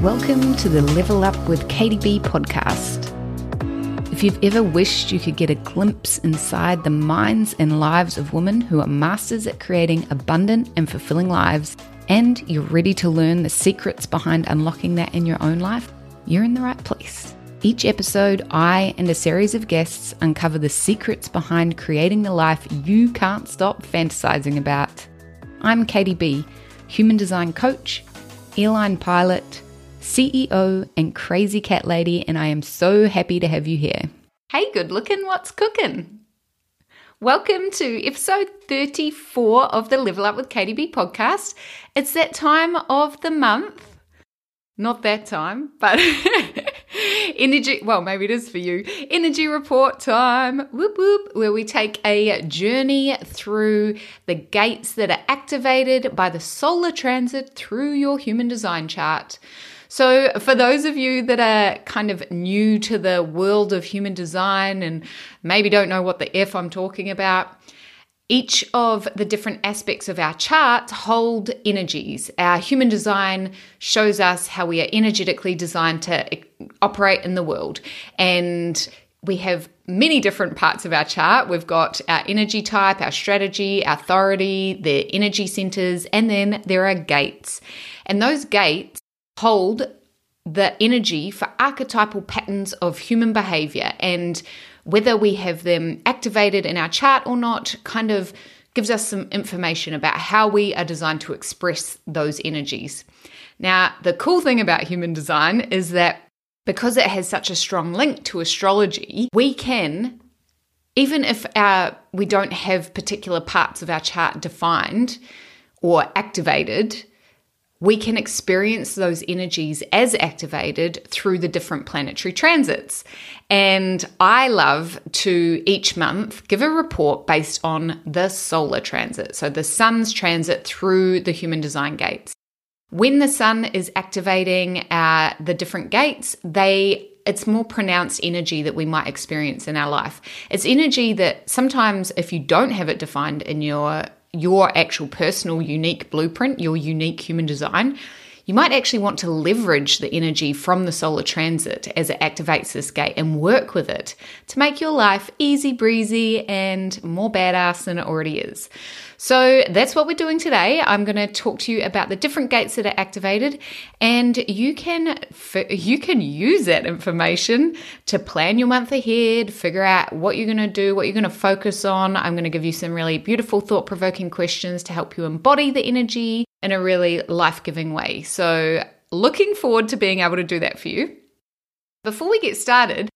Welcome to the Level Up with Katie B podcast. If you've ever wished you could get a glimpse inside the minds and lives of women who are masters at creating abundant and fulfilling lives, and you're ready to learn the secrets behind unlocking that in your own life, you're in the right place. Each episode, I and a series of guests uncover the secrets behind creating the life you can't stop fantasizing about. I'm Katie B, human design coach, airline pilot, CEO, and crazy cat lady, and I am so happy to have you here. Hey, good looking, what's cooking? Welcome to episode 34 of the Level Up with Katie B podcast. It's that time of the month. Not that time, but energy. Well, maybe it is for you. Energy report time. Whoop whoop. Where we take a journey through the gates that are activated by the solar transit through your human design chart. So, for those of you that are kind of new to the world of human design and maybe don't know what the F I'm talking about, each of the different aspects of our chart hold energies. Our human design shows us how we are energetically designed to operate in the world. And we have many different parts of our chart. We've got our energy type, our strategy, our authority, the energy centers, and then there are gates. And those gates hold the energy for archetypal patterns of human behavior and whether we have them activated in our chart or not kind of gives us some information about how we are designed to express those energies. Now, the cool thing about human design is that because it has such a strong link to astrology, we can even if our we don't have particular parts of our chart defined or activated, we can experience those energies as activated through the different planetary transits. And I love to each month give a report based on the solar transit, so the sun's transit through the human design gates. When the sun is activating uh, the different gates, they it's more pronounced energy that we might experience in our life. It's energy that sometimes, if you don't have it defined in your your actual personal unique blueprint, your unique human design, you might actually want to leverage the energy from the solar transit as it activates this gate and work with it to make your life easy breezy and more badass than it already is. So that's what we're doing today. I'm going to talk to you about the different gates that are activated and you can you can use that information to plan your month ahead, figure out what you're going to do, what you're going to focus on. I'm going to give you some really beautiful thought-provoking questions to help you embody the energy in a really life-giving way. So looking forward to being able to do that for you. Before we get started,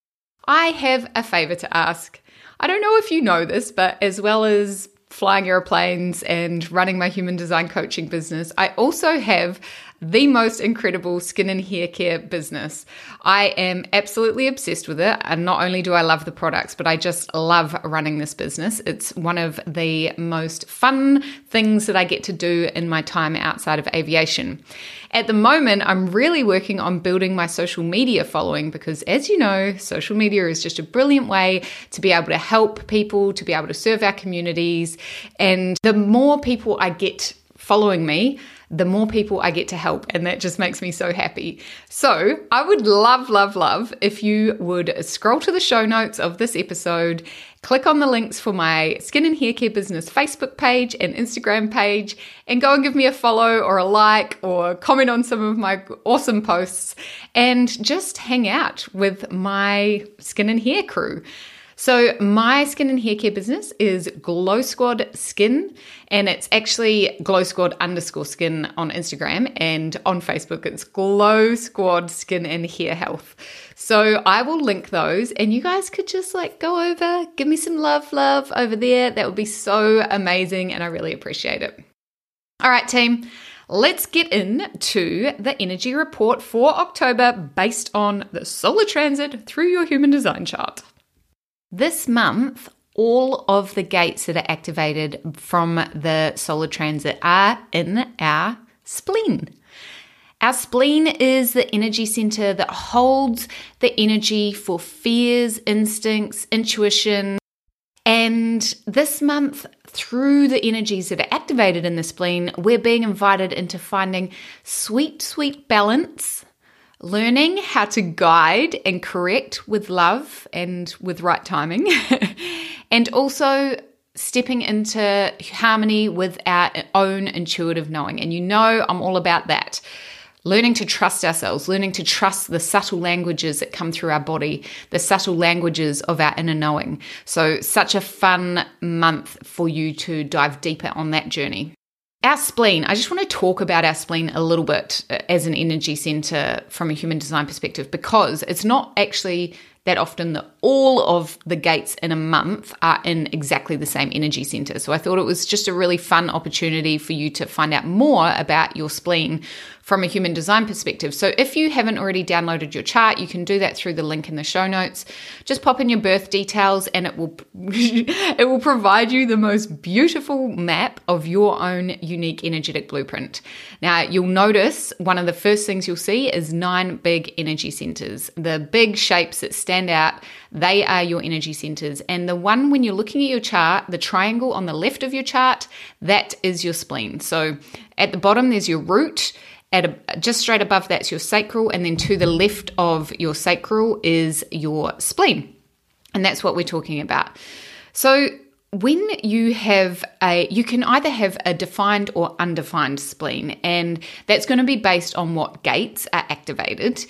I have a favor to ask. I don't know if you know this, but as well as flying airplanes and running my human design coaching business, I also have the most incredible skin and hair care business. I am absolutely obsessed with it. And not only do I love the products, but I just love running this business. It's one of the most fun things that I get to do in my time outside of aviation. At the moment, I'm really working on building my social media following because, as you know, social media is just a brilliant way to be able to help people, to be able to serve our communities. And the more people I get following me, the more people I get to help. And that just makes me so happy. So I would love, love, love if you would scroll to the show notes of this episode, click on the links for my skin and hair care business Facebook page and Instagram page, and go and give me a follow or a like or comment on some of my awesome posts and just hang out with my skin and hair crew. So, my skin and hair care business is Glow Squad Skin, and it's actually Glow Squad underscore skin on Instagram, and on Facebook, it's Glow Squad Skin and Hair Health. So, I will link those, and you guys could just like go over, give me some love, love over there. That would be so amazing, and I really appreciate it. All right, team. Let's get into the energy report for October based on the solar transit through your human design chart. This month, all of the gates that are activated from the solar transit are in our spleen. Our spleen is the energy center that holds the energy for fears, instincts, intuition, And this month, through the energies that are activated in the spleen, we're being invited into finding sweet, sweet balance, learning how to guide and correct with love and with right timing, and also stepping into harmony with our own intuitive knowing. And you know, I'm all about that learning to trust ourselves, learning to trust the subtle languages that come through our body, the subtle languages of our inner knowing. So, such a fun month for you to dive deeper on that journey. Our spleen, I just want to talk about our spleen a little bit uh, as an energy center from a human design perspective because it's not actually that often that all of the gates in a month are in exactly the same energy center. So I thought it was just a really fun opportunity for you to find out more about your spleen from a human design perspective. So if you haven't already downloaded your chart, you can do that through the link in the show notes. Just pop in your birth details and it will it will provide you the most beautiful map of your own unique energetic blueprint. Now, you'll notice one of the first things you'll see is nine big energy centers. The big shapes that stand out, they are your energy centers. And the one when you're looking at your chart, the triangle on the left of your chart, that is your spleen. So at the bottom there's your root at a, just straight above that's your sacral, and then to the left of your sacral is your spleen. And that's what we're talking about. So, when you have a, you can either have a defined or undefined spleen, and that's going to be based on what gates are activated.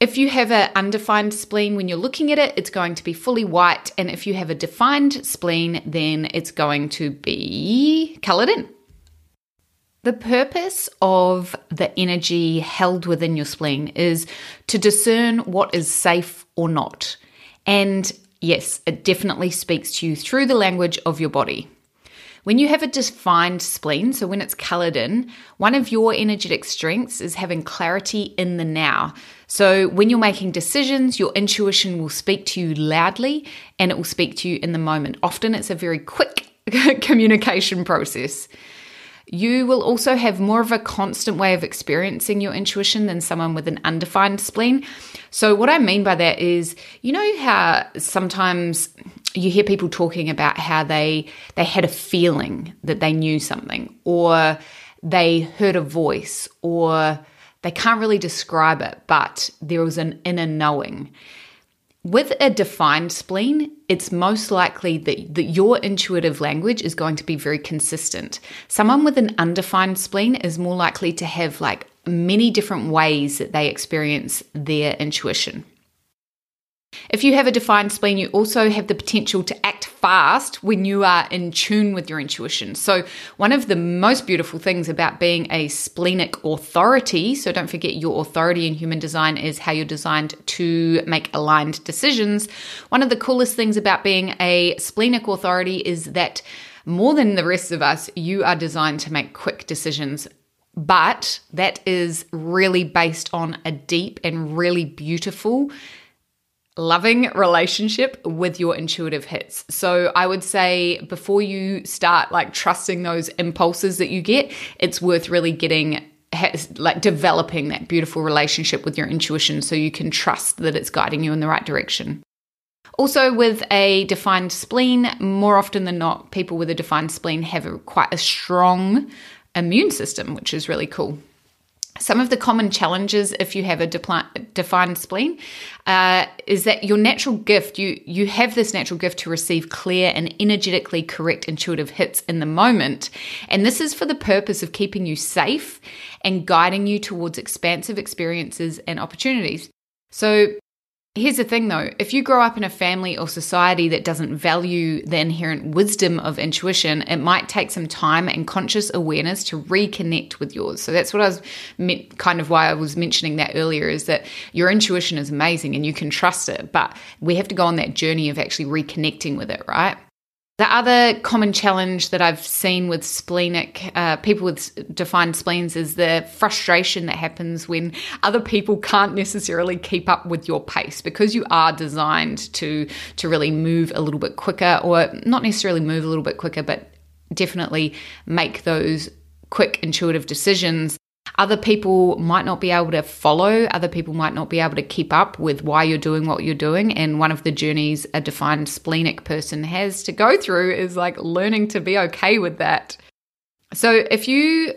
If you have an undefined spleen, when you're looking at it, it's going to be fully white. And if you have a defined spleen, then it's going to be colored in. The purpose of the energy held within your spleen is to discern what is safe or not. And yes, it definitely speaks to you through the language of your body. When you have a defined spleen, so when it's colored in, one of your energetic strengths is having clarity in the now. So when you're making decisions, your intuition will speak to you loudly and it will speak to you in the moment. Often it's a very quick communication process. You will also have more of a constant way of experiencing your intuition than someone with an undefined spleen. So, what I mean by that is, you know how sometimes you hear people talking about how they they had a feeling that they knew something, or they heard a voice, or they can't really describe it, but there was an inner knowing. With a defined spleen, it's most likely that, that your intuitive language is going to be very consistent. Someone with an undefined spleen is more likely to have like many different ways that they experience their intuition. If you have a defined spleen, you also have the potential to act fast when you are in tune with your intuition. So, one of the most beautiful things about being a splenic authority, so don't forget your authority in human design is how you're designed to make aligned decisions. One of the coolest things about being a splenic authority is that more than the rest of us, you are designed to make quick decisions but that is really based on a deep and really beautiful loving relationship with your intuitive hits. So I would say before you start like trusting those impulses that you get, it's worth really getting like developing that beautiful relationship with your intuition so you can trust that it's guiding you in the right direction. Also, with a defined spleen, more often than not, people with a defined spleen have a, quite a strong immune system, which is really cool. Some of the common challenges if you have a defined spleen uh, is that your natural gift, you, you have this natural gift to receive clear and energetically correct intuitive hits in the moment. And this is for the purpose of keeping you safe and guiding you towards expansive experiences and opportunities. So, Here's the thing though if you grow up in a family or society that doesn't value the inherent wisdom of intuition, it might take some time and conscious awareness to reconnect with yours. So that's what I was meant, kind of why I was mentioning that earlier is that your intuition is amazing and you can trust it, but we have to go on that journey of actually reconnecting with it, right? The other common challenge that I've seen with splenic uh, people with defined spleens is the frustration that happens when other people can't necessarily keep up with your pace because you are designed to to really move a little bit quicker, or not necessarily move a little bit quicker, but definitely make those quick intuitive decisions Other people might not be able to follow, other people might not be able to keep up with why you're doing what you're doing. And one of the journeys a defined splenic person has to go through is like learning to be okay with that. So if you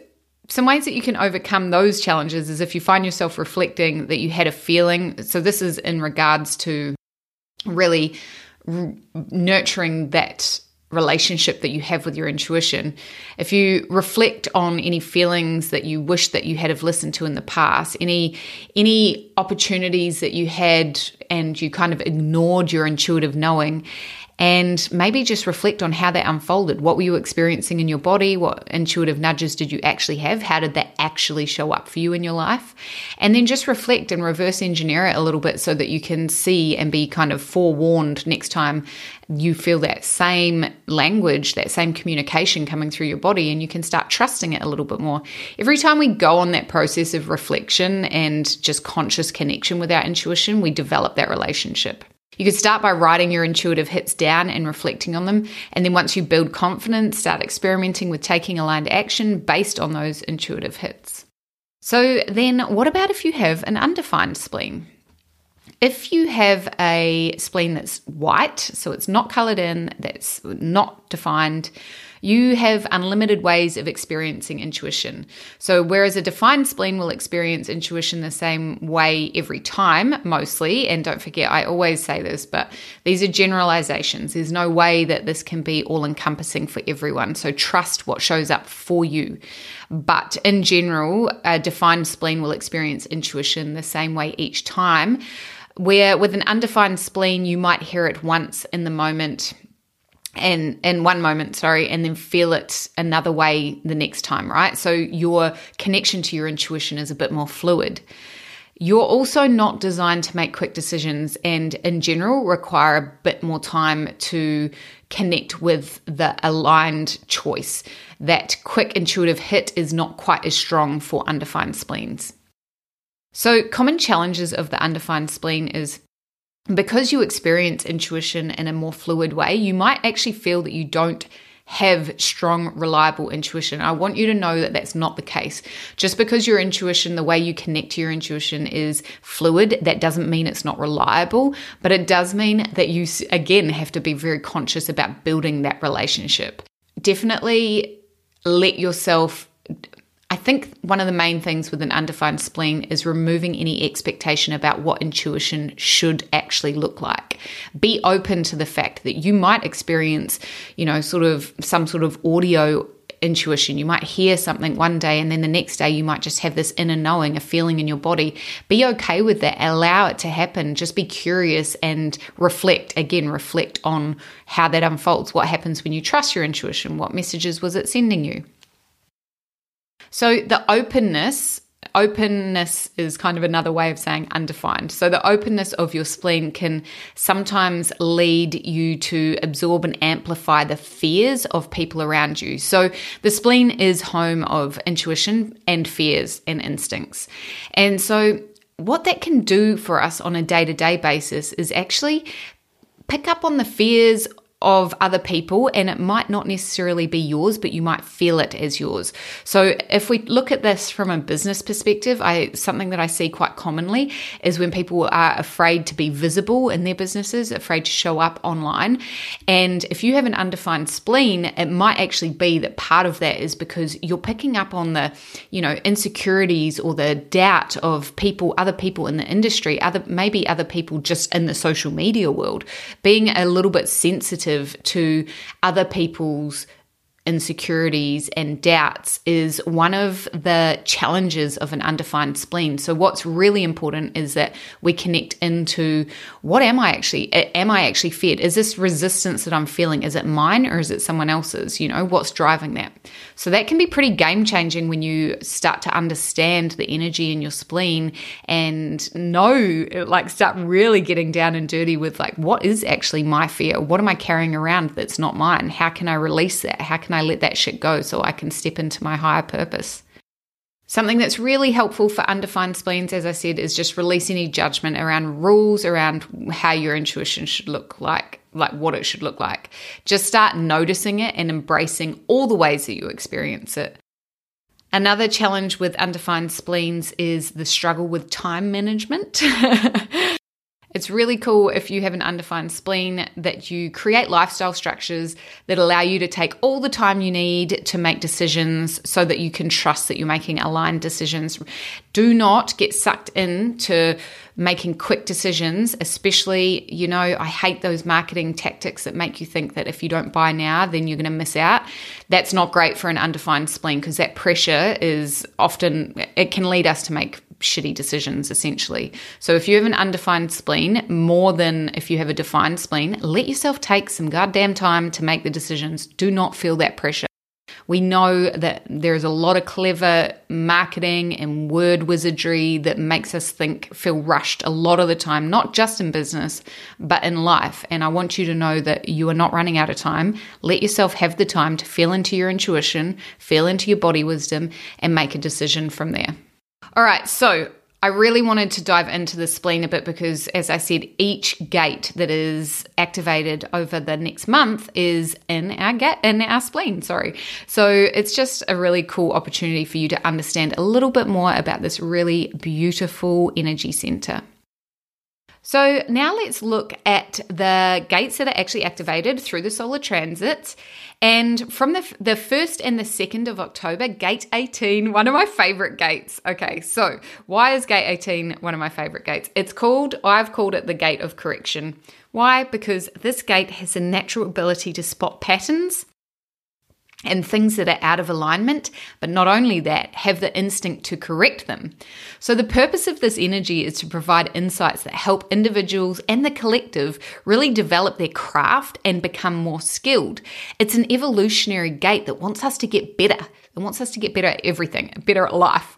some ways that you can overcome those challenges is if you find yourself reflecting that you had a feeling. So, this is in regards to really r- nurturing that relationship that you have with your intuition. If you reflect on any feelings that you wish that you had have listened to in the past, any any opportunities that you had and you kind of ignored your intuitive knowing and maybe just reflect on how that unfolded. What were you experiencing in your body? What intuitive nudges did you actually have? How did that actually show up for you in your life? And then just reflect and reverse engineer it a little bit so that you can see and be kind of forewarned next time you feel that same language, that same communication coming through your body, and you can start trusting it a little bit more. Every time we go on that process of reflection and just conscious connection with our intuition, we develop that relationship. You could start by writing your intuitive hits down and reflecting on them. And then once you build confidence, start experimenting with taking aligned action based on those intuitive hits. So, then what about if you have an undefined spleen? If you have a spleen that's white, so it's not colored in, that's not defined, you have unlimited ways of experiencing intuition. So, whereas a defined spleen will experience intuition the same way every time, mostly, and don't forget, I always say this, but these are generalizations. There's no way that this can be all encompassing for everyone. So, trust what shows up for you. But in general, a defined spleen will experience intuition the same way each time. Where with an undefined spleen, you might hear it once in the moment and in one moment sorry and then feel it another way the next time right? So your connection to your intuition is a bit more fluid. You're also not designed to make quick decisions and in general require a bit more time to connect with the aligned choice. That quick intuitive hit is not quite as strong for undefined spleens. So common challenges of the undefined spleen is because you experience intuition in a more fluid way, you might actually feel that you don't have strong, reliable intuition. I want you to know that that's not the case. Just because your intuition, the way you connect to your intuition is fluid, that doesn't mean it's not reliable, but it does mean that you, again, have to be very conscious about building that relationship. Definitely let yourself I think one of the main things with an undefined spleen is removing any expectation about what intuition should actually look like. Be open to the fact that you might experience, you know, sort of some sort of audio intuition. You might hear something one day and then the next day you might just have this inner knowing, a feeling in your body. Be okay with that. Allow it to happen. Just be curious and reflect. Again, reflect on how that unfolds. What happens when you trust your intuition? What messages was it sending you? So the openness openness is kind of another way of saying undefined. So, the openness of your spleen can sometimes lead you to absorb and amplify the fears of people around you. So, the spleen is home of intuition and fears and instincts. And so, what that can do for us on a day to day basis is actually pick up on the fears of other people and it might not necessarily be yours but you might feel it as yours. So if we look at this from a business perspective i something that i see quite commonly is when people are afraid to be visible in their businesses afraid to show up online. And if you have an undefined spleen it might actually be that part of that is because you're picking up on the you know insecurities or the doubt of people other people in the industry other maybe other people just in the social media world. Being a little bit sensitive sensitive to other people's insecurities and doubts is one of the challenges of an undefined spleen. So what's really important is that we connect into what am I actually am I actually fed? Is this resistance that I'm feeling is it mine or is it someone else's? You know, what's driving that? So that can be pretty game changing when you start to understand the energy in your spleen and know like start really getting down and dirty with like what is actually my fear? What am I carrying around that's not mine? How can I release that? How can can I let that shit go so I can step into my higher purpose? Something that's really helpful for undefined spleens, as I said, is just release any judgment around rules around how your intuition should look like, like what it should look like. Just start noticing it and embracing all the ways that you experience it. Another challenge with undefined spleens is the struggle with time management. It's really cool if you have an undefined spleen that you create lifestyle structures that allow you to take all the time you need to make decisions so that you can trust that you're making aligned decisions. Do not get sucked into making quick decisions, especially, you know, I hate those marketing tactics that make you think that if you don't buy now, then you're going to miss out. That's not great for an undefined spleen because that pressure is often, it can lead us to make shitty decisions essentially. So if you have an undefined spleen, more than if you have a defined spleen, let yourself take some goddamn time to make the decisions. Do not feel that pressure. We know that there's a lot of clever marketing and word wizardry that makes us think, feel rushed a lot of the time, not just in business, but in life. And I want you to know that you are not running out of time. Let yourself have the time to feel into your intuition, feel into your body wisdom, and make a decision from there. All right, so I really wanted to dive into the spleen a bit because, as I said, each gate that is activated over the next month is in our gate in our spleen. Sorry, so it's just a really cool opportunity for you to understand a little bit more about this really beautiful energy center. So now let's look at the gates that are actually activated through the solar transits. And from the, the 1st and the 2nd of October, gate 18, one of my favorite gates. Okay, so why is gate 18 one of my favorite gates? It's called, I've called it the gate of correction. Why? Because this gate has a natural ability to spot patterns and things that are out of alignment, but not only that, have the instinct to correct them. So, the purpose of this energy is to provide insights that help individuals and the collective really develop their craft and become more skilled. It's an evolutionary gate that wants us to get better. It wants us to get better at everything, better at life.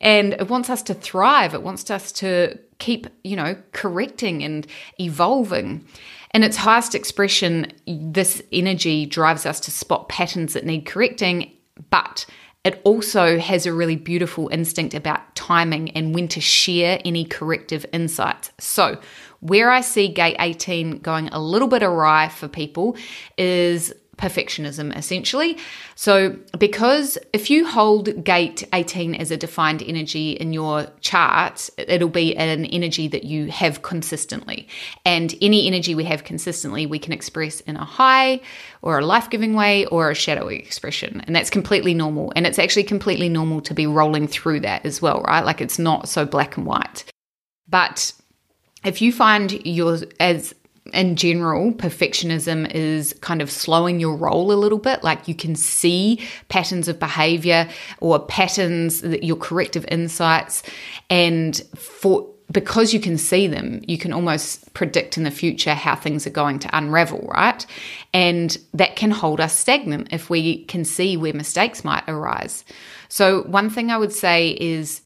And it wants us to thrive. It wants us to keep, you know, correcting and evolving. In its highest expression, this energy drives us to spot patterns that need correcting, but it also has a really beautiful instinct about timing and when to share any corrective insights. So, where I see gate 18 going a little bit awry for people is perfectionism essentially. So, because if you hold gate 18 as a defined energy in your chart, it'll be an energy that you have consistently. And any energy we have consistently, we can express in a high or a life giving way or a shadowy expression. And that's completely normal. And it's actually completely normal to be rolling through that as well, right? Like it's not so black and white. But if you find yours as in general, perfectionism is kind of slowing your roll a little bit. Like you can see patterns of behavior or patterns that your corrective insights, and for because you can see them, you can almost predict in the future how things are going to unravel, right? And that can hold us stagnant if we can see where mistakes might arise. So, one thing I would say is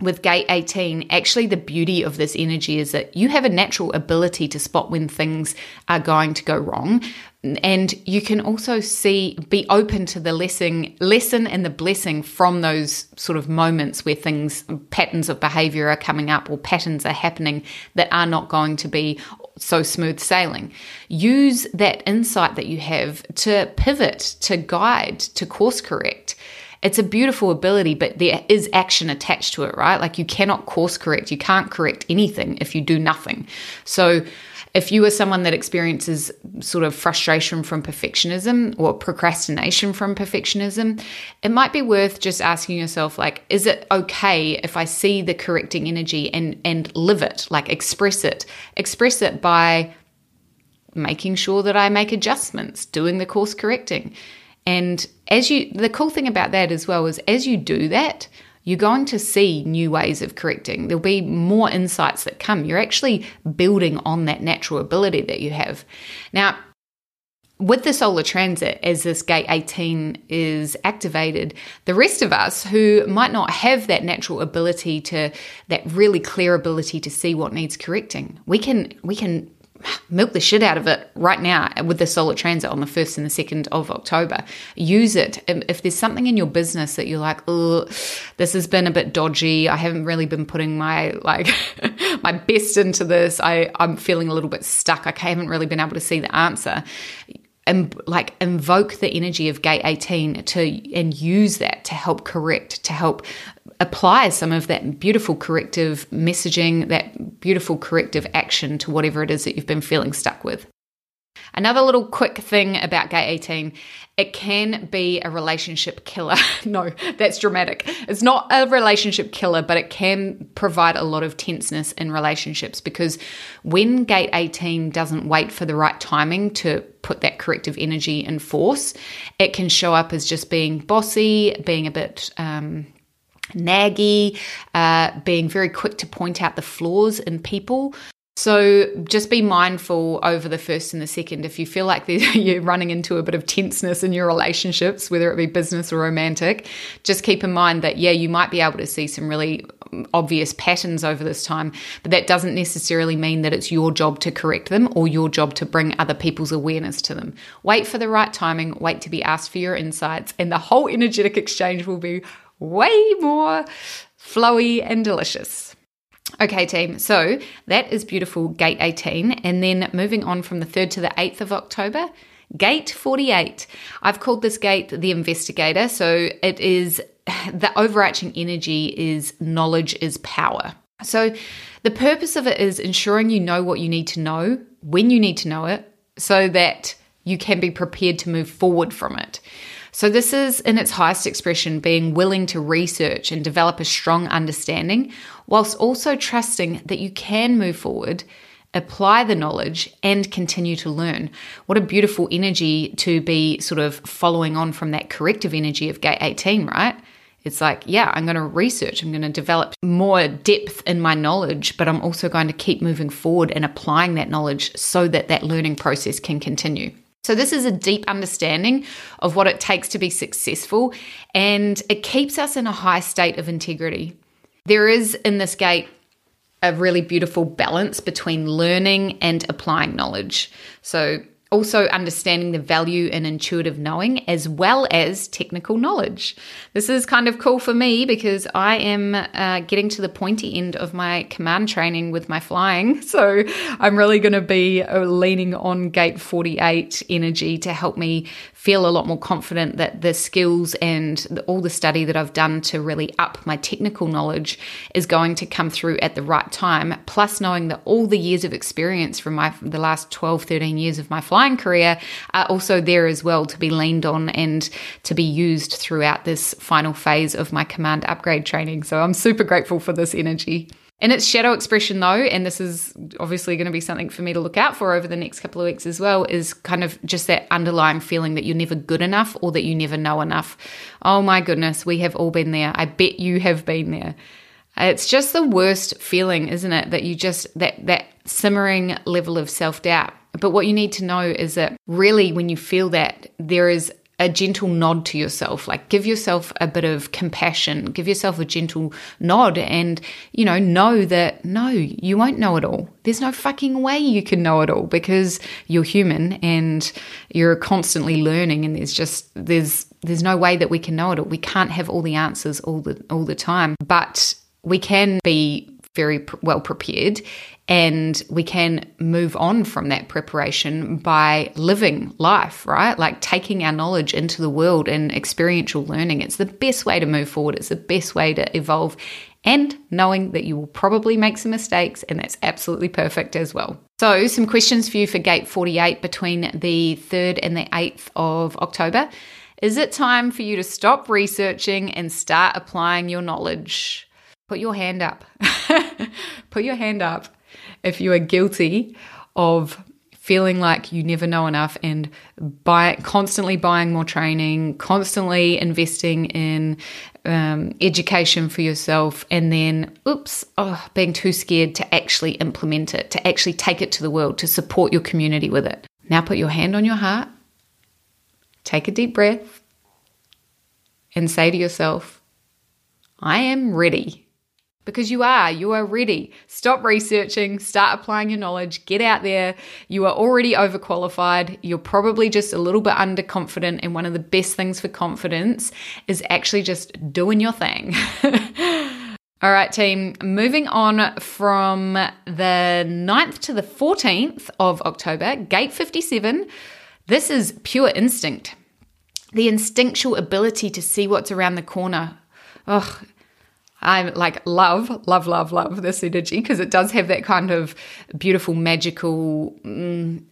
with gate 18, actually, the beauty of this energy is that you have a natural ability to spot when things are going to go wrong. And you can also see, be open to the lesson, lesson and the blessing from those sort of moments where things, patterns of behavior are coming up or patterns are happening that are not going to be so smooth sailing. Use that insight that you have to pivot, to guide, to course correct it's a beautiful ability, but there is action attached to it, right? Like you cannot course correct. You can't correct anything if you do nothing. So, if you are someone that experiences sort of frustration from perfectionism or procrastination from perfectionism, it might be worth just asking yourself like is it okay if I see the correcting energy and and live it, like express it. Express it by making sure that I make adjustments, doing the course correcting. And as you, the cool thing about that as well is as you do that, you're going to see new ways of correcting. There'll be more insights that come. You're actually building on that natural ability that you have. Now, with the solar transit, as this gate 18 is activated, the rest of us who might not have that natural ability to, that really clear ability to see what needs correcting, we can, we can milk the shit out of it right now with the solar transit on the 1st and the 2nd of October. Use it. If there's something in your business that you're like, this has been a bit dodgy. I haven't really been putting my like my best into this. I, I'm feeling a little bit stuck. I haven't really been able to see the answer and like invoke the energy of gate 18 to and use that to help correct to help apply some of that beautiful corrective messaging that beautiful corrective action to whatever it is that you've been feeling stuck with Another little quick thing about gate 18 it can be a relationship killer. no, that's dramatic. It's not a relationship killer, but it can provide a lot of tenseness in relationships because when gate 18 doesn't wait for the right timing to put that corrective energy in force, it can show up as just being bossy, being a bit um, naggy, uh, being very quick to point out the flaws in people. So just be mindful over the first and the second. If you feel like you're running into a bit of tenseness in your relationships, whether it be business or romantic, just keep in mind that, yeah, you might be able to see some really um, obvious patterns over this time, but that doesn't necessarily mean that it's your job to correct them or your job to bring other people's awareness to them. Wait for the right timing, wait to be asked for your insights, and the whole energetic exchange will be way more flowy and delicious. Okay, team. So that is beautiful, gate 18. And then moving on from the 3rd to the 8th of October, gate 48. I've called this gate the investigator. So it is the overarching energy is knowledge is power. So the purpose of it is ensuring you know what you need to know when you need to know it so that you can be prepared to move forward from it. So, this is in its highest expression being willing to research and develop a strong understanding, whilst also trusting that you can move forward, apply the knowledge, and continue to learn. What a beautiful energy to be sort of following on from that corrective energy of gate 18, right? It's like, yeah, I'm going to research, I'm going to develop more depth in my knowledge, but I'm also going to keep moving forward and applying that knowledge so that that learning process can continue. So, this is a deep understanding of what it takes to be successful, and it keeps us in a high state of integrity. There is in this gate a really beautiful balance between learning and applying knowledge. So, also understanding the value in intuitive knowing as well as technical knowledge. This is kind of cool for me because I am uh, getting to the pointy end of my command training with my flying. So I'm really going to be uh, leaning on gate 48 energy to help me feel a lot more confident that the skills and the, all the study that I've done to really up my technical knowledge is going to come through at the right time. Plus, knowing that all the years of experience from my the last 12, 13 years of my flying career are also there as well to be leaned on and to be used throughout this final phase of my command upgrade training. So I'm super grateful for this energy. In its shadow expression, though, and this is obviously going to be something for me to look out for over the next couple of weeks as well, is kind of just that underlying feeling that you're never good enough or that you never know enough. Oh my goodness, we have all been there. I bet you have been there. It's just the worst feeling, isn't it? That you just, that, that simmering level of self doubt. But what you need to know is that really, when you feel that, there is a gentle nod to yourself like give yourself a bit of compassion give yourself a gentle nod and you know know that no you won't know it all. There's no fucking way you can know it all because you're human and you're constantly learning and there's just there's there's no way that we can know it all. We can't have all the answers all the all the time but we can be very well prepared and we can move on from that preparation by living life, right? Like taking our knowledge into the world and experiential learning. It's the best way to move forward, it's the best way to evolve, and knowing that you will probably make some mistakes, and that's absolutely perfect as well. So, some questions for you for Gate 48 between the 3rd and the 8th of October. Is it time for you to stop researching and start applying your knowledge? Put your hand up. Put your hand up if you are guilty of feeling like you never know enough and buy constantly buying more training, constantly investing in um, education for yourself, and then oops, oh, being too scared to actually implement it, to actually take it to the world, to support your community with it. Now put your hand on your heart, take a deep breath, and say to yourself, I am ready because you are. You are ready. Stop researching, start applying your knowledge, get out there. You are already overqualified. You're probably just a little bit underconfident. And one of the best things for confidence is actually just doing your thing. All right, team, moving on from the 9th to the 14th of October, Gate 57 This is pure instinct, the instinctual ability to see what's around the corner. Oh, I like love, love, love, love this energy because it does have that kind of beautiful, magical. Mm,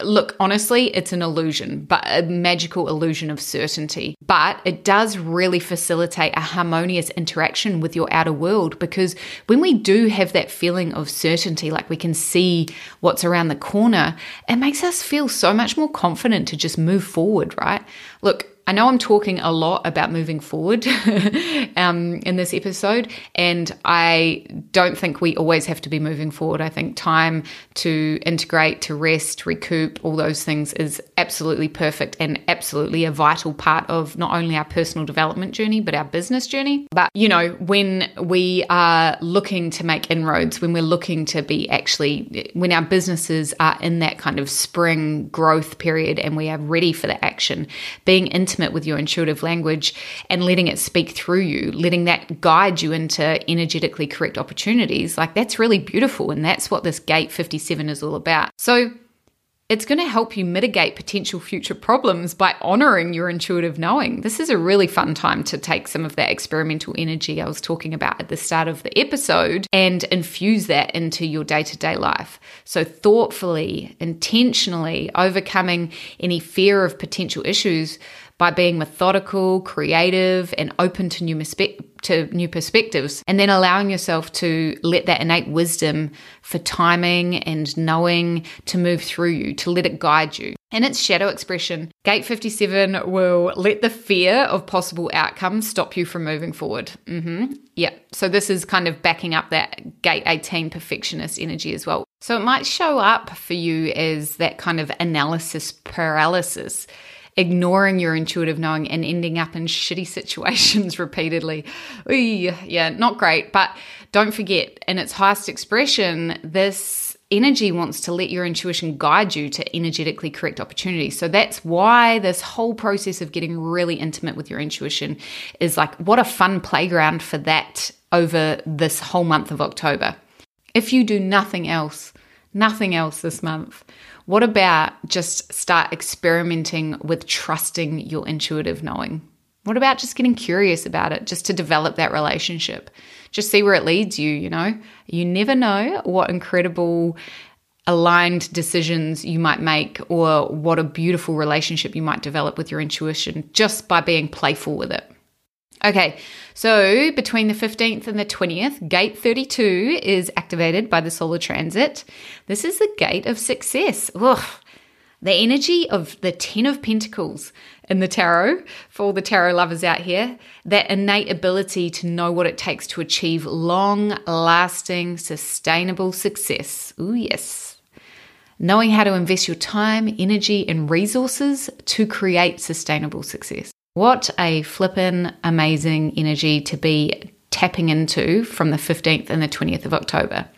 look, honestly, it's an illusion, but a magical illusion of certainty. But it does really facilitate a harmonious interaction with your outer world because when we do have that feeling of certainty, like we can see what's around the corner, it makes us feel so much more confident to just move forward, right? Look, I know I'm talking a lot about moving forward um, in this episode, and I don't think we always have to be moving forward. I think time to integrate, to rest, recoup, all those things is absolutely perfect and absolutely a vital part of not only our personal development journey, but our business journey. But, you know, when we are looking to make inroads, when we're looking to be actually, when our businesses are in that kind of spring growth period and we are ready for the action, being intimate intimate with your intuitive language and letting it speak through you, letting that guide you into energetically correct opportunities, like that's really beautiful. And that's what this gate 57 is all about. So, it's going to help you mitigate potential future problems by honoring your intuitive knowing. This is a really fun time to take some of that experimental energy I was talking about at the start of the episode and infuse that into your day to day life. So, thoughtfully, intentionally overcoming any fear of potential issues by being methodical, creative, and open to new, to new perspectives, and then allowing yourself to let that innate wisdom for timing and knowing to move through you, to let it guide you. In its shadow expression, Gate 57 will let the fear of possible outcomes stop you from moving forward. Mm-hmm. Yeah. So, this is kind of backing up that Gate 18 perfectionist energy as well. So, it might show up for you as that kind of analysis paralysis ignoring your intuitive knowing and ending up in shitty situations repeatedly. Ooh, yeah, not great. But don't forget, in its highest expression, this energy wants to let your intuition guide you to energetically correct opportunities. So that's why this whole process of getting really intimate with your intuition is like what a fun playground for that over this whole month of October. If you do nothing else, nothing else this month, what about just start experimenting with trusting your intuitive knowing? What about just getting curious about it, just to develop that relationship? Just see where it leads you, you know? You never know what incredible aligned decisions you might make or what a beautiful relationship you might develop with your intuition just by being playful with it. Okay, so between the 15th and the 20th, gate 32 is activated by the solar transit. This is the gate of success. Ugh. The energy of the 10 of Pentacles in the tarot, for all the tarot lovers out here, that innate ability to know what it takes to achieve long lasting, sustainable success. Oh, yes. Knowing how to invest your time, energy, and resources to create sustainable success. What a flippin' amazing energy to be tapping into from the 15th and the 20th of October.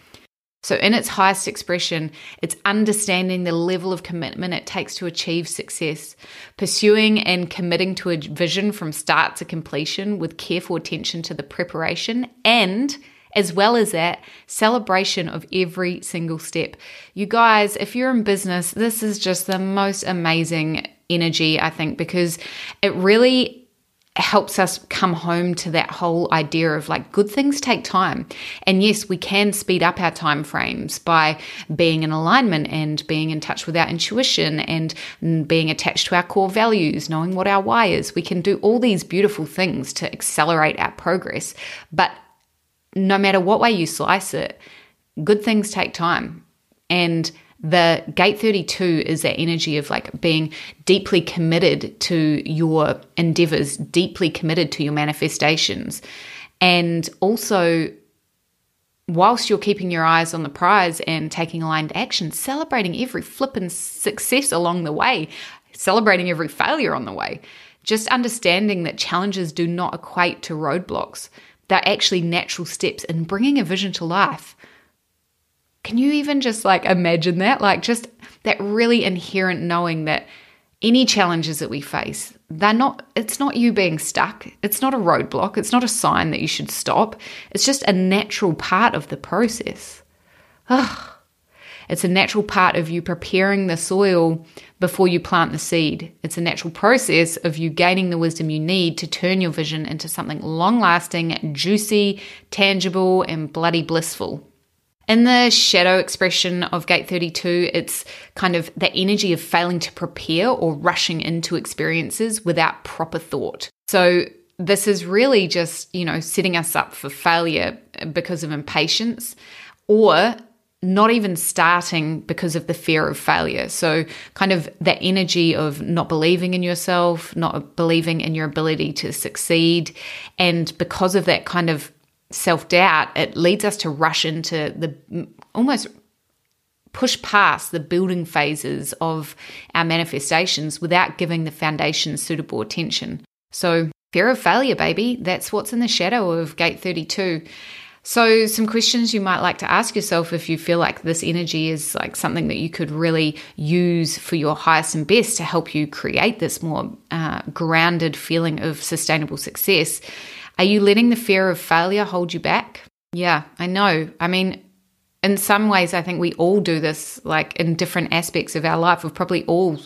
So, in its highest expression, it's understanding the level of commitment it takes to achieve success, pursuing and committing to a vision from start to completion with careful attention to the preparation and as well as that celebration of every single step. You guys, if you're in business, this is just the most amazing energy, I think, because it really helps us come home to that whole idea of like good things take time. And yes we can speed up our time frames by being in alignment and being in touch with our intuition and being attached to our core values knowing what our why is. We can do all these beautiful things to accelerate our progress. But no matter what way you slice it good things take time. And the gate 32 is that energy of like being deeply committed to your endeavors, deeply committed to your manifestations. And also, whilst you're keeping your eyes on the prize and taking aligned action, celebrating every flippin' success along the way, celebrating every failure on the way. Just understanding that challenges do not equate to roadblocks. They're actually natural steps in bringing a vision to life. Can you even just like imagine that? Like just that really inherent knowing that any challenges that we face, they're not, it's not you being stuck. It's not a roadblock. It's not a sign that you should stop. It's just a natural part of the process. Ugh. It's a natural part of you preparing the soil before you plant the seed. It's a natural process of you gaining the wisdom you need to turn your vision into something long lasting, juicy, tangible, and bloody blissful. In the shadow expression of gate 32, it's kind of the energy of failing to prepare or rushing into experiences without proper thought. So, this is really just, you know, setting us up for failure because of impatience or not even starting because of the fear of failure. So, kind of that energy of not believing in yourself, not believing in your ability to succeed. And because of that kind of self doubt, it leads us to rush into the almost push past the building phases of our manifestations without giving the foundation suitable attention. So, fear of failure, baby, that's what's in the shadow of gate 32. So, some questions you might like to ask yourself if you feel like this energy is like something that you could really use for your highest and best to help you create this more uh, grounded feeling of sustainable success are you letting the fear of failure hold you back? Yeah, I know. I mean, in some ways, I think we all do this, like in different aspects of our life. We've probably all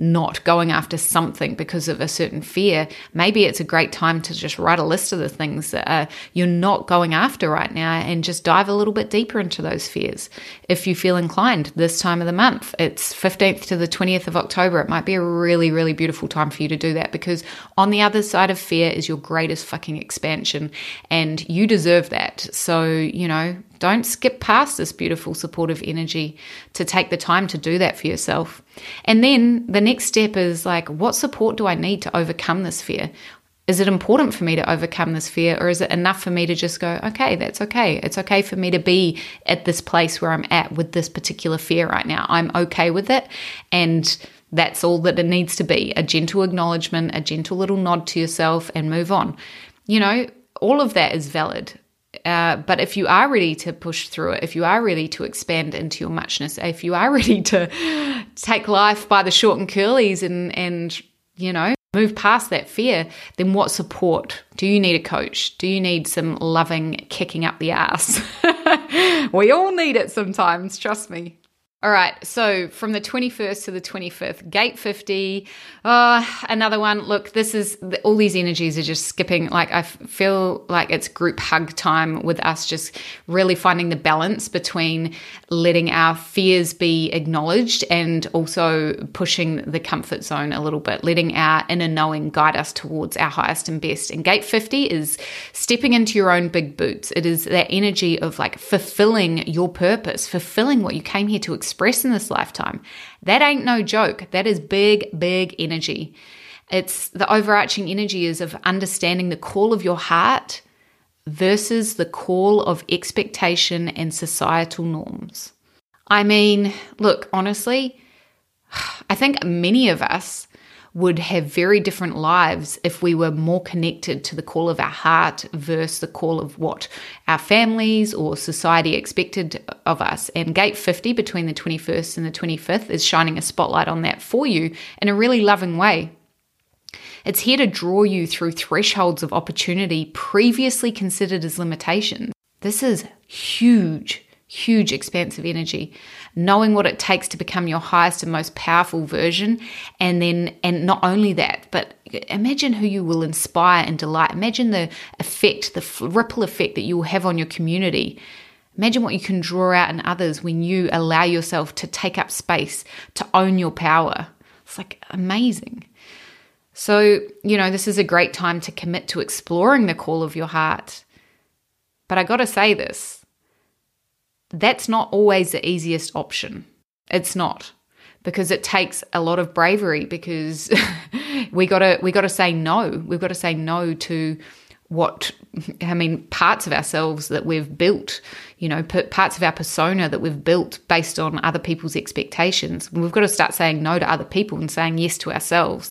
not going after something because of a certain fear. Maybe it's a great time to just write a list of the things that are, you're not going after right now and just dive a little bit deeper into those fears. If you feel inclined this time of the month, it's 15th to the 20th of October. It might be a really, really beautiful time for you to do that because on the other side of fear is your greatest fucking expansion and you deserve that. So, you know, don't skip past this beautiful supportive energy to take the time to do that for yourself. And then the next step is like, what support do I need to overcome this fear? Is it important for me to overcome this fear, or is it enough for me to just go, okay, that's okay. It's okay for me to be at this place where I'm at with this particular fear right now. I'm okay with it. And that's all that it needs to be a gentle acknowledgement, a gentle little nod to yourself, and move on. You know, all of that is valid. Uh, but if you are ready to push through it, if you are ready to expand into your muchness, if you are ready to take life by the short and curlies and, and, you know, move past that fear, then what support? Do you need a coach? Do you need some loving kicking up the ass? we all need it sometimes, trust me. All right, so from the 21st to the 25th, gate 50, uh, another one. Look, this is all these energies are just skipping. Like, I feel like it's group hug time with us just really finding the balance between letting our fears be acknowledged and also pushing the comfort zone a little bit, letting our inner knowing guide us towards our highest and best. And gate 50 is stepping into your own big boots. It is that energy of like fulfilling your purpose, fulfilling what you came here to experience express in this lifetime. That ain't no joke. That is big, big energy. It's the overarching energy is of understanding the call of your heart versus the call of expectation and societal norms. I mean, look, honestly, I think many of us would have very different lives if we were more connected to the call of our heart versus the call of what our families or society expected of us. And Gate 50 between the 21st and the 25th is shining a spotlight on that for you in a really loving way. It's here to draw you through thresholds of opportunity previously considered as limitations. This is huge, huge expansive energy knowing what it takes to become your highest and most powerful version and then and not only that but imagine who you will inspire and delight. Imagine the effect the ripple effect that you will have on your community. Imagine what you can draw out in others when you allow yourself to take up space to own your power. It's like amazing. So you know this is a great time to commit to exploring the call of your heart. But i got to say this that's not always the easiest option. It's not because it takes a lot of bravery because we got to we got to say no. We've got to say no to what I mean parts of ourselves that we've built, you know, parts of our persona that we've built based on other people's expectations. We've got to start saying no to other people and saying yes to ourselves.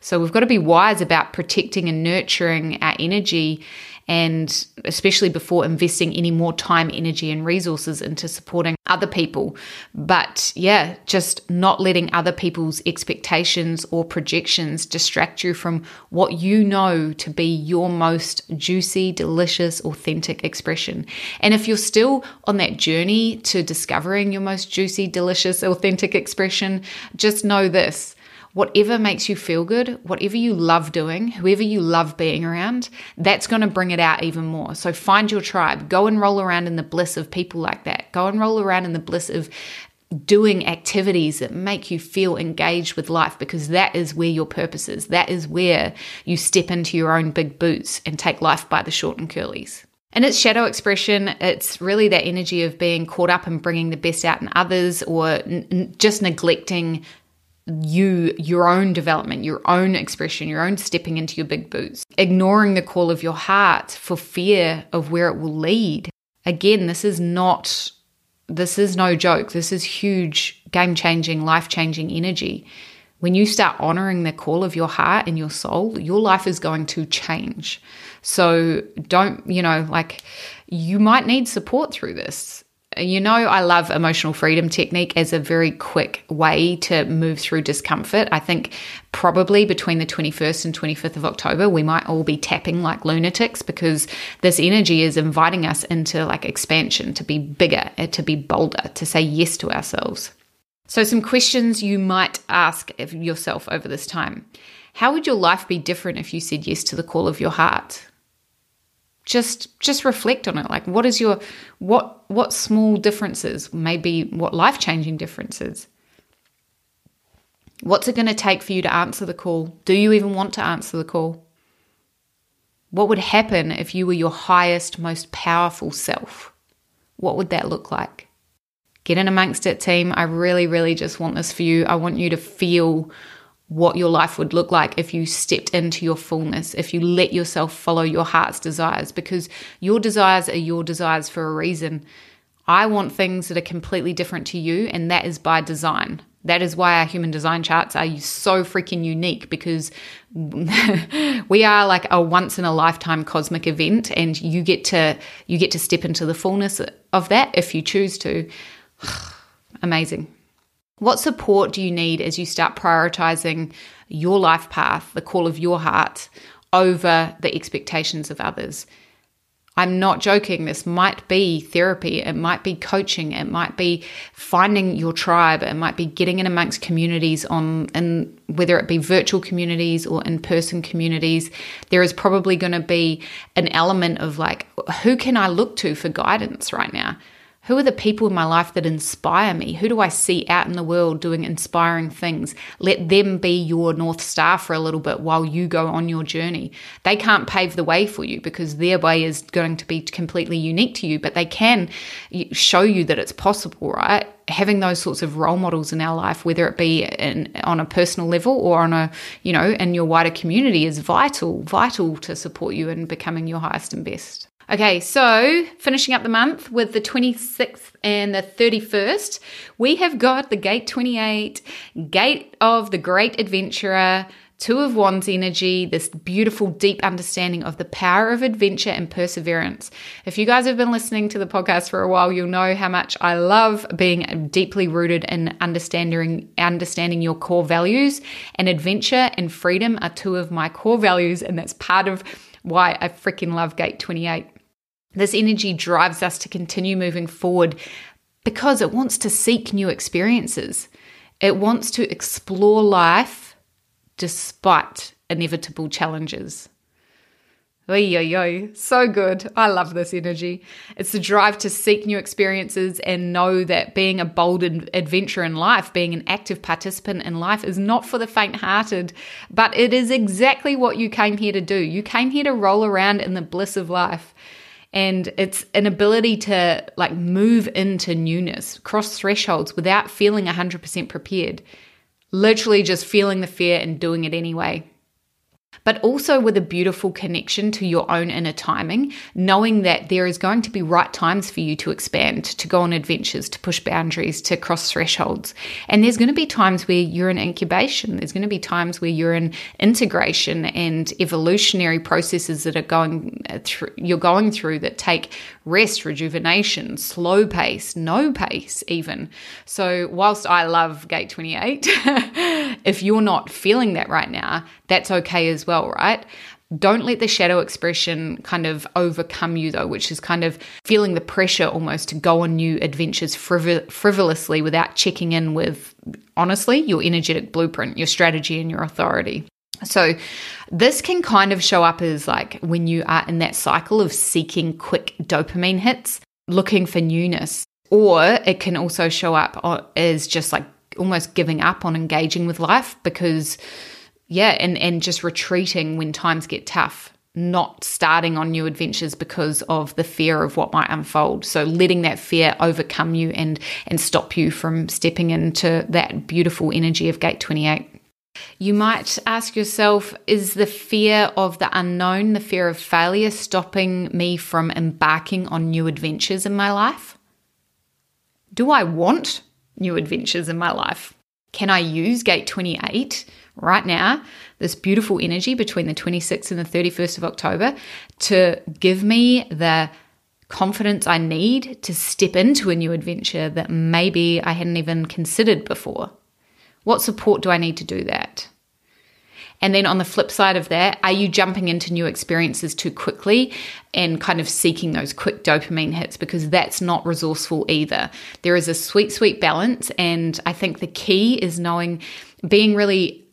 So we've got to be wise about protecting and nurturing our energy and especially before investing any more time, energy, and resources into supporting other people. But yeah, just not letting other people's expectations or projections distract you from what you know to be your most juicy, delicious, authentic expression. And if you're still on that journey to discovering your most juicy, delicious, authentic expression, just know this whatever makes you feel good, whatever you love doing, whoever you love being around, that's going to bring it out even more. So find your tribe. Go and roll around in the bliss of people like that. Go and roll around in the bliss of doing activities that make you feel engaged with life because that is where your purpose is. That is where you step into your own big boots and take life by the short and curlies. And it's shadow expression. It's really that energy of being caught up and bringing the best out in others or n- just neglecting you your own development your own expression your own stepping into your big boots. Ignoring the call of your heart for fear of where it will lead. Again this is not this is no joke. This is huge game changing life changing energy. When you start honoring the call of your heart and your soul your life is going to change. So don't you know like you might need support through this you know, I love emotional freedom technique as a very quick way to move through discomfort. I think probably between the 21st and 25th of October, we might all be tapping like lunatics because this energy is inviting us into like expansion, to be bigger, uh, to be bolder, to say yes to ourselves. So, some questions you might ask yourself over this time How would your life be different if you said yes to the call of your heart? Just just reflect on it. Like what is your what what small differences maybe what life-changing differences what's it going to take for you to answer the call? Do you even want to answer the call? What would happen if you were your highest most powerful self? What would that look like? Get in amongst it team. I really really just want this for you. I want you to feel what your life would look like if you stepped into your fullness, if you let yourself follow your heart's desires, because your desires are your desires for a reason. I want things that are completely different to you, and that is by design. That is why our human design charts are so freaking unique because we are like a once in a lifetime cosmic event and you get to you get to step into the fullness of that if you choose to. Amazing. What support do you need as you start prioritizing your life path, the call of your heart, over the expectations of others? I'm not joking. This might be therapy. It might be coaching. It might be finding your tribe. It might be getting in amongst communities on, and whether it be virtual communities or in person communities. There is probably going to be an element of like, who can I look to for guidance right now? Who are the people in my life that inspire me? Who do I see out in the world doing inspiring things? Let them be your North Star for a little bit while you go on your journey. They can't pave the way for you because their way is going to be completely unique to you, but they can show you that it's possible, right? Having those sorts of role models in our life, whether it be in, on a personal level or on a, you know, in your wider community, is vital, vital to support you in becoming your highest and best. Okay, so finishing up the month with the 26th and the 31st, we have got the Gate 28, Gate of the Great Adventurer, Two of Wands energy, this beautiful, deep understanding of the power of adventure and perseverance. If you guys have been listening to the podcast for a while, you'll know how much I love being deeply rooted in understanding understanding your core values. And adventure and freedom are two of my core values, and that's part of why I freaking love Gate 28. This energy drives us to continue moving forward because it wants to seek new experiences. It wants to explore life despite inevitable challenges. Oy, oy. So good. I love this energy. It's the drive to seek new experiences and know that being a bold adventurer in life, being an active participant in life, is not for the faint hearted, but it is exactly what you came here to do. You came here to roll around in the bliss of life and it's an ability to like move into newness, cross thresholds without feeling 100% prepared. Literally just feeling the fear and doing it anyway. But also with a beautiful connection to your own inner timing, knowing that there is going to be right times for you to expand, to go on adventures, to push boundaries, to cross thresholds. And there's going to be times where you're in incubation, there's going to be times where you're in integration and evolutionary processes that are going uh, through, you're going through that take rest, rejuvenation, slow pace, no pace, even. So, whilst I love Gate 28, if you're not feeling that right now, that's okay as well, right? Don't let the shadow expression kind of overcome you, though, which is kind of feeling the pressure almost to go on new adventures frivol- frivolously without checking in with, honestly, your energetic blueprint, your strategy, and your authority. So, this can kind of show up as like when you are in that cycle of seeking quick dopamine hits, looking for newness, or it can also show up as just like almost giving up on engaging with life because, yeah, and, and just retreating when times get tough, not starting on new adventures because of the fear of what might unfold. So, letting that fear overcome you and, and stop you from stepping into that beautiful energy of Gate 28. You might ask yourself Is the fear of the unknown, the fear of failure, stopping me from embarking on new adventures in my life? Do I want new adventures in my life? Can I use Gate 28 right now, this beautiful energy between the 26th and the 31st of October, to give me the confidence I need to step into a new adventure that maybe I hadn't even considered before? What support do I need to do that? And then on the flip side of that, are you jumping into new experiences too quickly and kind of seeking those quick dopamine hits? Because that's not resourceful either. There is a sweet, sweet balance. And I think the key is knowing, being really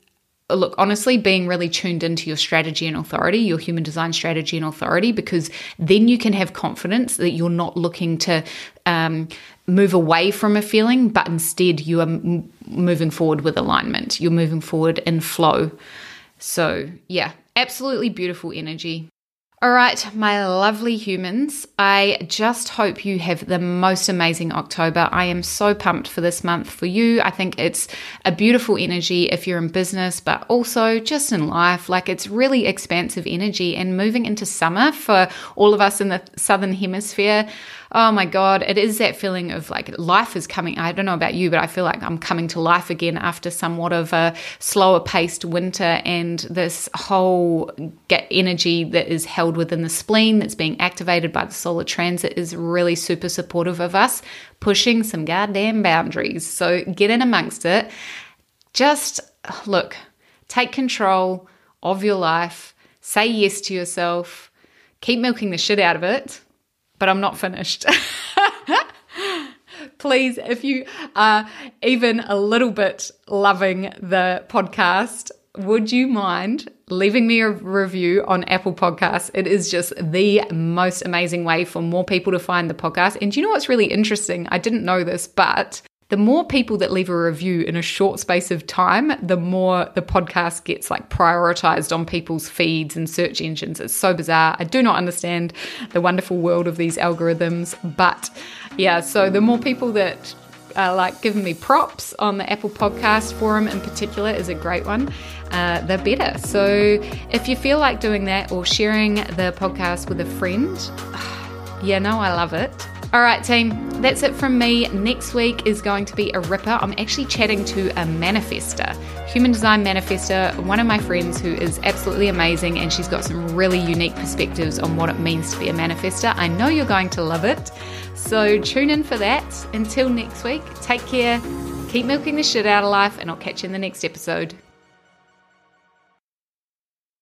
look, honestly, being really tuned into your strategy and authority, your human design strategy and authority, because then you can have confidence that you're not looking to um, move away from a feeling, but instead you are m- moving forward with alignment. You're moving forward in flow. So, yeah, absolutely beautiful energy. All right, my lovely humans, I just hope you have the most amazing October. I am so pumped for this month for you. I think it's a beautiful energy if you're in business, but also just in life. Like it's really expansive energy and moving into summer for all of us in the Southern Hemisphere oh my God, it is that feeling of like life is coming. I don't know about you, but I feel like I'm coming to life again after somewhat of a slower paced winter and this whole energy that is held within the spleen that's being activated by the solar transit is really super supportive of us pushing some goddamn boundaries. So get in amongst it. Just look, take control of your life, say yes to yourself, keep milking the shit out of it but I'm not finished. Please, if you are even a little bit loving the podcast, would you mind leaving me a review on Apple Podcasts? It is just the most amazing way for more people to find the podcast. And you know what's really interesting? I didn't know this, but the more people that leave a review in a short space of time, the more the podcast gets like prioritized on people's feeds and search engines. It's so bizarre. I do not understand the wonderful world of these algorithms, but yeah, so the more people that are like giving me props on the Apple Podcast forum in particular is a great one. Uh, the better. So if you feel like doing that or sharing the podcast with a friend, yeah, no, I love it. All right, team, that's it from me. Next week is going to be a ripper. I'm actually chatting to a manifester, human design manifester, one of my friends who is absolutely amazing, and she's got some really unique perspectives on what it means to be a manifester. I know you're going to love it. So tune in for that. Until next week, take care, keep milking the shit out of life, and I'll catch you in the next episode.